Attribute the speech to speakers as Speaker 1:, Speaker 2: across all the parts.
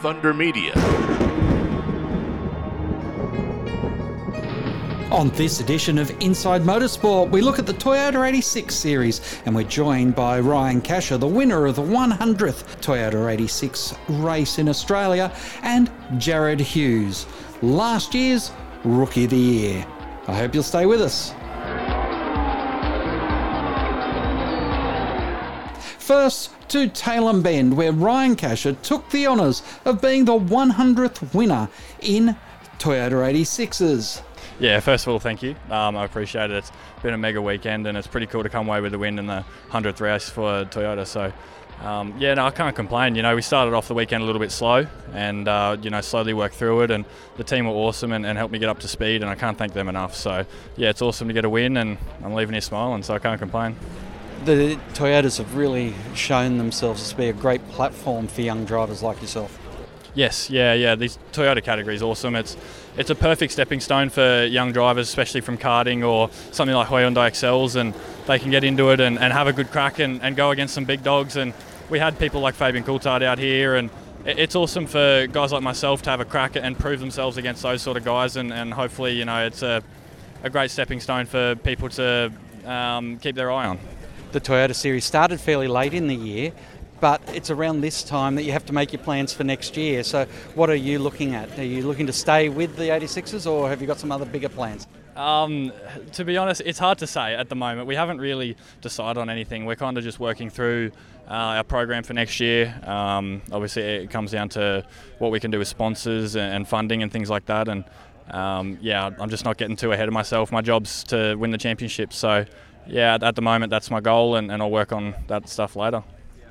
Speaker 1: Thunder Media.
Speaker 2: On this edition of Inside Motorsport, we look at the Toyota 86 series and we're joined by Ryan Casha, the winner of the 100th Toyota 86 race in Australia, and Jarrod Hughes, last year's Rookie of the Year. I hope you'll stay with us. First to Tailem Bend, where Ryan Casha took the honours of being the 100th winner in Toyota 86s.
Speaker 3: Yeah, first of all, thank you. Um, I appreciate it. It's been a mega weekend, and it's pretty cool to come away with the win in the 100th race for Toyota. So, um, yeah, no, I can't complain. You know, we started off the weekend a little bit slow, and uh, you know, slowly worked through it. And the team were awesome and, and, helped me get up to speed, and I can't thank them enough. So, yeah, it's awesome to get a win, and I'm leaving here smiling, so I can't complain.
Speaker 2: The Toyotas have really shown themselves to be a great platform for young drivers like yourself.
Speaker 3: Yes, yeah, yeah. This Toyota category is awesome. It's it's a perfect stepping stone for young drivers, especially from karting or something like Hyundai Excels, and they can get into it and, and have a good crack and, and go against some big dogs. And we had people like Fabian Coulthard out here, and it's awesome for guys like myself to have a crack and prove themselves against those sort of guys. And, and hopefully, you know, it's a, a great stepping stone for people to um, keep their eye on.
Speaker 2: The Toyota Series started fairly late in the year but it's around this time that you have to make your plans for next year. So, what are you looking at? Are you looking to stay with the 86s or have you got some other bigger plans?
Speaker 3: Um, to be honest, it's hard to say at the moment. We haven't really decided on anything. We're kind of just working through uh, our program for next year. Um, obviously, it comes down to what we can do with sponsors and funding and things like that. And um, yeah, I'm just not getting too ahead of myself. My job's to win the championship. So yeah, at the moment, that's my goal, and, and I'll work on that stuff later.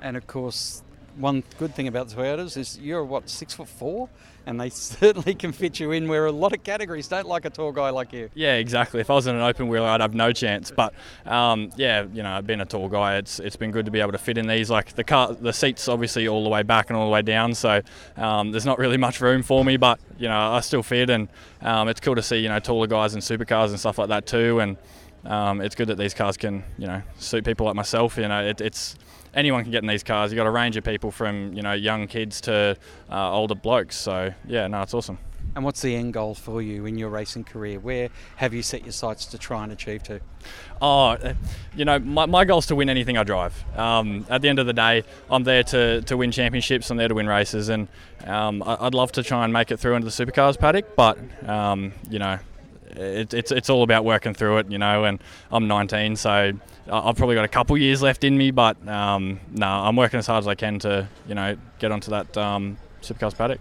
Speaker 2: And of course, one good thing about Toyotas is you're what six foot four, and they certainly can fit you in where a lot of categories don't like a tall guy like you.
Speaker 3: Yeah, exactly. If I was in an open wheel, I'd have no chance. But um, yeah, you know, being a tall guy, it's it's been good to be able to fit in these. Like the car, the seats obviously all the way back and all the way down, so um, there's not really much room for me. But you know, I still fit, and um, it's cool to see you know taller guys in supercars and stuff like that too. And um, it's good that these cars can you know suit people like myself. You know, it, it's anyone can get in these cars. You've got a range of people from you know young kids to uh, older blokes. So yeah, no, it's awesome.
Speaker 2: And what's the end goal for you in your racing career? Where have you set your sights to try and achieve to?
Speaker 3: Oh, uh, you know, my, my goal is to win anything I drive. Um, at the end of the day, I'm there to, to win championships. I'm there to win races, and um, I'd love to try and make it through into the supercars paddock. But um, you know, it, it's it's all about working through it, you know. And I'm 19, so I've probably got a couple years left in me, but um, no, I'm working as hard as I can to, you know, get onto that um, supercars paddock.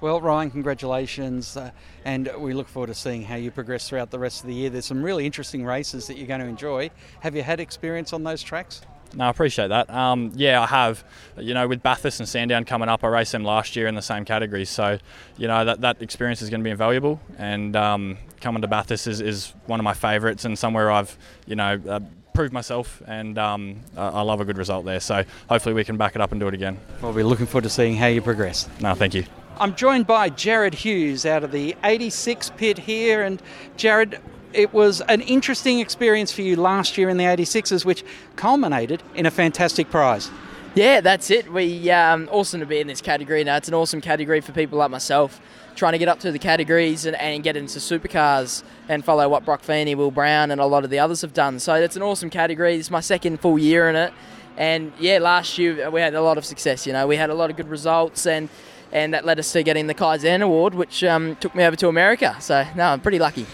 Speaker 2: Well, Ryan, congratulations, uh, and we look forward to seeing how you progress throughout the rest of the year. There's some really interesting races that you're going to enjoy. Have you had experience on those tracks?
Speaker 3: No, I appreciate that. Um, yeah, I have. You know, with Bathurst and Sandown coming up, I raced them last year in the same category. So, you know, that, that experience is going to be invaluable. And um, coming to Bathurst is, is one of my favourites and somewhere I've, you know, uh, proved myself, and um, I love a good result there. So hopefully we can back it up and do it again.
Speaker 2: We'll be looking forward to seeing how you progress.
Speaker 3: No, thank you.
Speaker 2: I'm joined by Jarrod Hughes out of the 86 pit here, and Jarrod. It was an interesting experience for you last year in the 86s, which culminated in a fantastic prize.
Speaker 4: Yeah, that's it. We um, awesome to be in this category now. It's an awesome category for people like myself trying to get up to the categories and, and get into supercars and follow what Brock Feeney, Will Brown, and a lot of the others have done. So it's an awesome category. It's my second full year in it. And yeah, last year we had a lot of success. You know, we had a lot of good results, and and that led us to getting the Kaizen Award, which um, took me over to America. So no, I'm pretty lucky.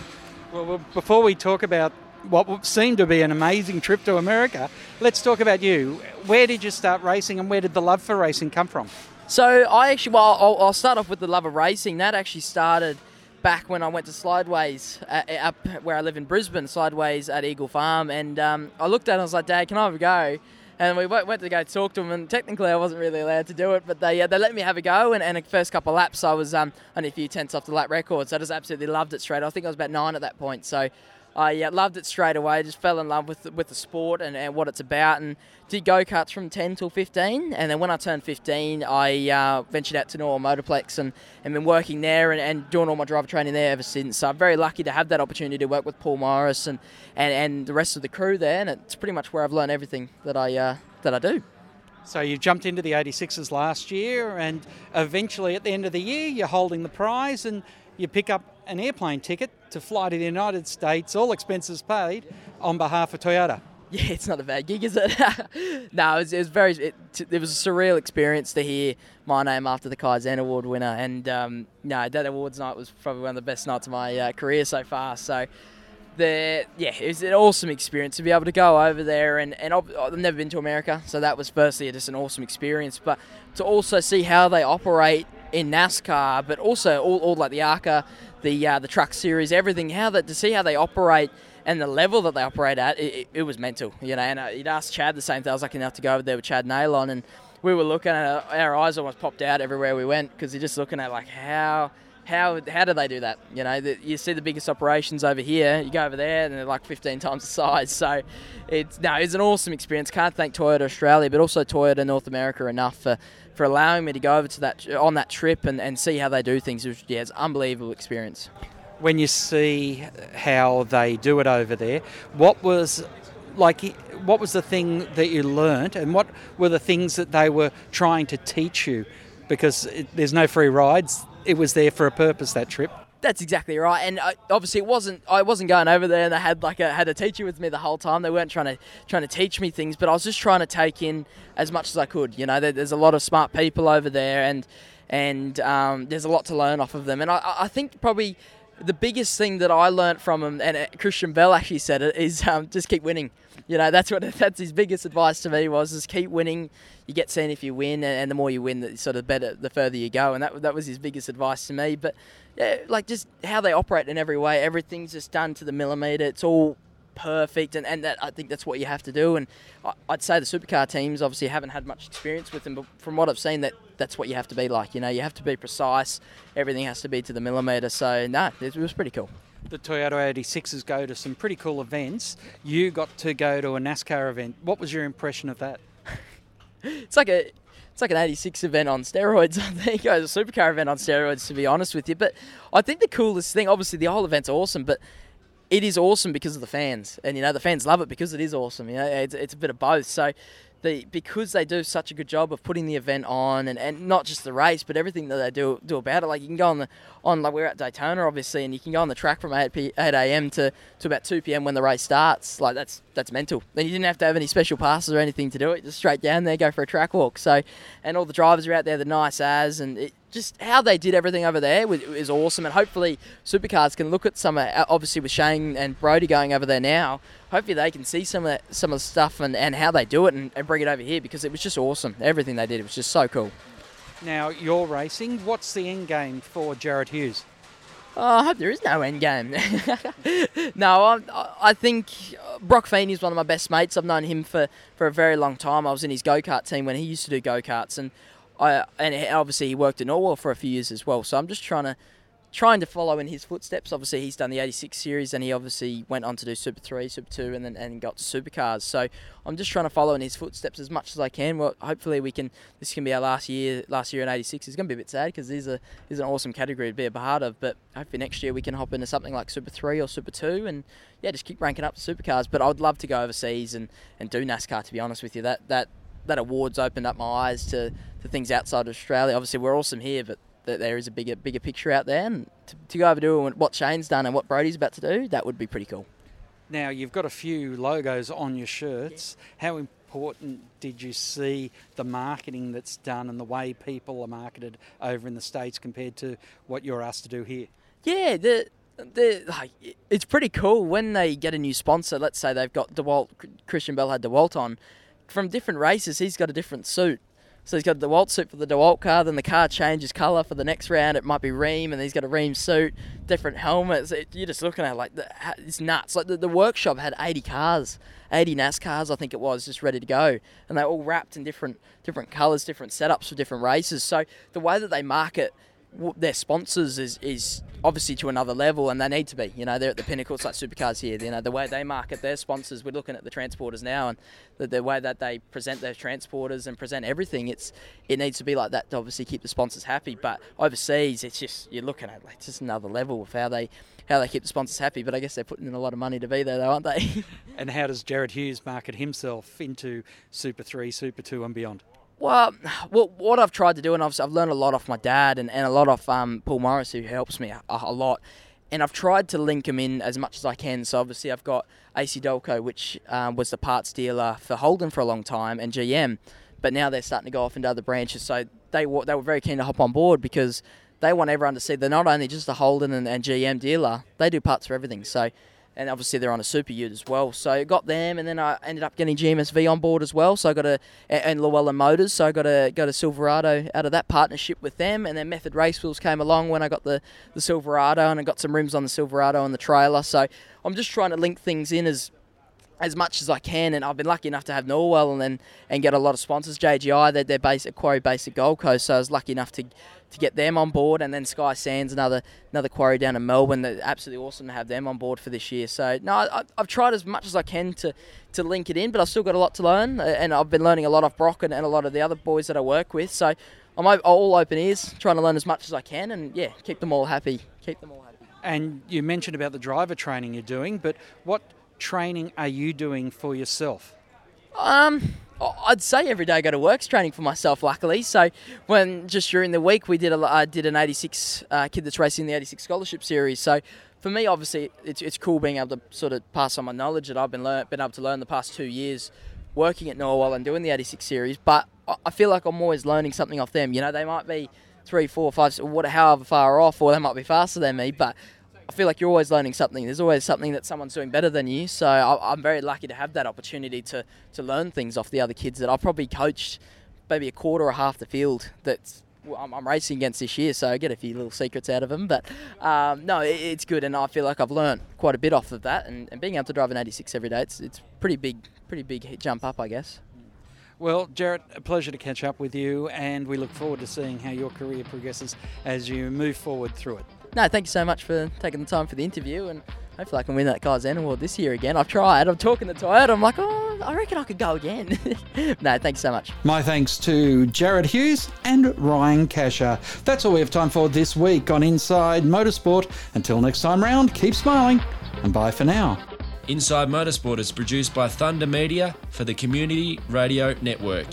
Speaker 2: Well, before we talk about what seemed to be an amazing trip to America, let's talk about you. Where did you start racing, and where did the love for racing come from?
Speaker 4: So I actually, well, I'll, I'll, start off with the love of racing. That actually started back when I went to Slideways at, up where I live in Brisbane, Slideways at Eagle Farm, and um, I looked at it and I was like, Dad, can I have a go? And we went to go talk to them, and technically I wasn't really allowed to do it, but they uh, they let me have a go. And, and the first couple of laps, I was um, only a few tenths off the lap record, so I just absolutely loved it straight. I think I was about nine at that point, so I uh, loved it straight away. Just fell in love with the, with the sport and, and what it's about. And did go karts from 10 till 15. And then when I turned 15, I uh, ventured out to Norwell Motorplex and, and been working there and, and doing all my driver training there ever since. So I'm very lucky to have that opportunity to work with Paul Morris and, and, and the rest of the crew there. And it's pretty much where I've learned everything that I uh, that I do.
Speaker 2: So you jumped into the 86s last year, and eventually at the end of the year, you're holding the prize and you pick up an airplane ticket to fly to the United States, all expenses paid, on behalf of Toyota.
Speaker 4: Yeah, it's not a bad gig, is it? no, it was, it was very. It, it, was a surreal experience to hear my name after the Kaizen Award winner, and um, no, that awards night was probably one of the best nights of my uh, career so far. So, the yeah, it was an awesome experience to be able to go over there, and and I've, I've never been to America, so that was firstly just an awesome experience, but to also see how they operate in NASCAR, but also all, all like the ARCA, the uh, the Truck Series, everything, how that to see how they operate and the level that they operate at, it, it, it was mental, you know. And uh, you'd ask Chad the same thing. I was lucky enough to go over there with Chad Nailon, and we were looking at our eyes almost popped out everywhere we went because you're just looking at like how how how do they do that? You know, the, you see the biggest operations over here, you go over there, and they're like 15 times the size. So it's no, it's an awesome experience. Can't thank Toyota Australia, but also Toyota North America enough for, for allowing me to go over to that on that trip and, and see how they do things. It was, yeah, it's an unbelievable experience
Speaker 2: when you see how they do it over there, what was like what was the thing that you learnt and what were the things that they were trying to teach you because it, there's no free rides it was there for a purpose that trip
Speaker 4: that's exactly right, and uh, obviously it wasn't. I wasn't going over there, and they had like a had a teacher with me the whole time. They weren't trying to trying to teach me things, but I was just trying to take in as much as I could. You know, there, there's a lot of smart people over there, and and um, there's a lot to learn off of them. And I, I think probably the biggest thing that I learned from him, and uh, Christian Bell actually said it, is um, just keep winning. You know, that's what that's his biggest advice to me was just keep winning. You get seen if you win, and the more you win, the sort of better, the further you go. And that that was his biggest advice to me. But yeah, like just how they operate in every way. Everything's just done to the millimeter. It's all perfect, and, and that I think that's what you have to do. And I'd say the supercar teams obviously haven't had much experience with them, but from what I've seen, that that's what you have to be like. You know, you have to be precise. Everything has to be to the millimeter. So no, it was pretty cool.
Speaker 2: The Toyota 86s go to some pretty cool events. You got to go to a NASCAR event. What was your impression of that?
Speaker 4: it's like a it's like an 86 event on steroids, I think. It was a supercar event on steroids, to be honest with you. But I think the coolest thing, obviously, the whole event's awesome, but it is awesome because of the fans, and you know the fans love it because it is awesome. You know, it's, it's a bit of both. So the because they do such a good job of putting the event on and, and not just the race but everything that they do do about it like you can go on the on like we're at Daytona obviously and you can go on the track from 8 p, 8 a.m. to to about 2 p.m. when the race starts like that's that's mental then you didn't have to have any special passes or anything to do it just straight down there go for a track walk so and all the drivers are out there the nice as and it, just how they did everything over there is awesome, and hopefully supercars can look at some. Uh, obviously, with Shane and Brodie going over there now, hopefully they can see some of that, some of the stuff and, and how they do it and, and bring it over here because it was just awesome. Everything they did, it was just so cool.
Speaker 2: Now you're racing. What's the end game for Jarrod Hughes?
Speaker 4: Oh, I hope there is no end game. no, I, I think Brock Feeney is one of my best mates. I've known him for, for a very long time. I was in his go kart team when he used to do go karts, and I and obviously he worked in Norwell for a few years as well. So I'm just trying to trying to follow in his footsteps. Obviously, he's done the 86 series and he obviously went on to do Super 3, Super 2, and then and got to Supercars. So I'm just trying to follow in his footsteps as much as I can. Well, hopefully we can. This can be our last year. Last year in 86 is going to be a bit sad because these are is an awesome category to be a part of. But hopefully next year we can hop into something like Super 3 or Super 2 and yeah, just keep ranking up supercars. But I would love to go overseas and, and do NASCAR. To be honest with you, that that that awards opened up my eyes to, to things outside of Australia. Obviously, we're awesome here, but there is a bigger bigger picture out there. And to, to go over doing what Shane's done and what Brodie's about to do, that would be pretty cool.
Speaker 2: Now, you've got a few logos on your shirts. Yeah. How important did you see the marketing that's done and the way people are marketed over in the States compared to what you're asked to do here?
Speaker 4: Yeah, the the like it's pretty cool when they get a new sponsor. Let's say they've got Dewalt, Christian Bell had Dewalt on from different races, he's got a different suit. So he's got the Dewalt suit for the Dewalt car, then the car changes colour for the next round. It might be Rheem, and he's got a Rheem suit, different helmets. It, you're just looking at it like it's nuts. Like the, the workshop had 80 cars, 80 NASCARs, I think it was, just ready to go, and they're all wrapped in different different colours, different setups for different races. So the way that they market their sponsors is, is obviously to another level, and they need to be. You know, they're at the pinnacle. It's like supercars here. You know, the way they market their sponsors. We're looking at the transporters now, and the, the way that they present their transporters and present everything. It's it needs to be like that to obviously keep the sponsors happy. But overseas, it's just you're looking at like just another level of how they how they keep the sponsors happy. But I guess they're putting in a lot of money to be there, though, aren't they?
Speaker 2: and how does Jarrod Hughes market himself into Super Three, Super Two, and beyond?
Speaker 4: Well, what I've tried to do, and I've, I've learned a lot off my dad and, and a lot off um, Paul Morris, who helps me a, a lot. And I've tried to link them in as much as I can. So obviously, I've got AC Delco, which um, was the parts dealer for Holden for a long time, and GM. But now they're starting to go off into other branches. So they were, they were very keen to hop on board because they want everyone to see they're not only just a Holden and, and GM dealer, they do parts for everything. So and obviously they're on a super ute as well. So got them, and then I ended up getting GMSV on board as well. So I got a and Llewellyn Motors. So I got a got a Silverado out of that partnership with them, and then Method Race Wheels came along when I got the the Silverado, and I got some rims on the Silverado and the trailer. So I'm just trying to link things in as as much as I can, and I've been lucky enough to have Norwell and then and get a lot of sponsors. JGI, they're, they're based at Quarry Base at Gold Coast, so I was lucky enough to to get them on board, and then Sky Sands, another another quarry down in Melbourne. They're absolutely awesome to have them on board for this year. So no, I, have tried as much as I can to to link it in, but I've still got a lot to learn, uh, and I've been learning a lot off Brock and, and a lot of the other boys that I work with. So I'm all open ears, trying to learn as much as I can, and yeah, keep them all happy. Keep them all happy.
Speaker 2: And you mentioned about the driver training you're doing, but what training are you doing for yourself?
Speaker 4: Um, I'd say every day I go to work's training for myself. Luckily, so when just during the week we did a I did an 86 uh, kid that's racing the 86 scholarship series. So for me, obviously, it's, it's cool being able to sort of pass on my knowledge that I've been learn, been able to learn the past two years working at Norwell and doing the 86 series. But I feel like I'm always learning something off them. You know, they might be three, four, five, whatever, however far off, or they might be faster than me, but I feel like you're always learning something. There's always something that someone's doing better than you. So I, am very lucky to have that opportunity to, to learn things off the other kids that I've probably coached maybe a quarter or half the field that's I'm, I'm racing against this year. So I get a few little secrets out of them. But um, no, it, it's good, and I feel like I've learned quite a bit off of that. And, and being able to drive an 86 every day, it's it's pretty big, pretty big jump up, I guess.
Speaker 2: Well, Jarrod, a pleasure to catch up with you, and we look forward to seeing how your career progresses as you move forward through it.
Speaker 4: No, thank you so much for taking the time for the interview, and hopefully I can win that Kaizen Award this year again. I've tried. I'm talking to Toyota. I'm like, oh, I reckon I could go again. no, thanks so much.
Speaker 2: My thanks to Jarrod Hughes and Ryan Casha. That's all we have time for this week on Inside Motorsport. Until next time round, keep smiling, and bye for now.
Speaker 1: Inside Motorsport is produced by Thunder Media for the Community Radio Network.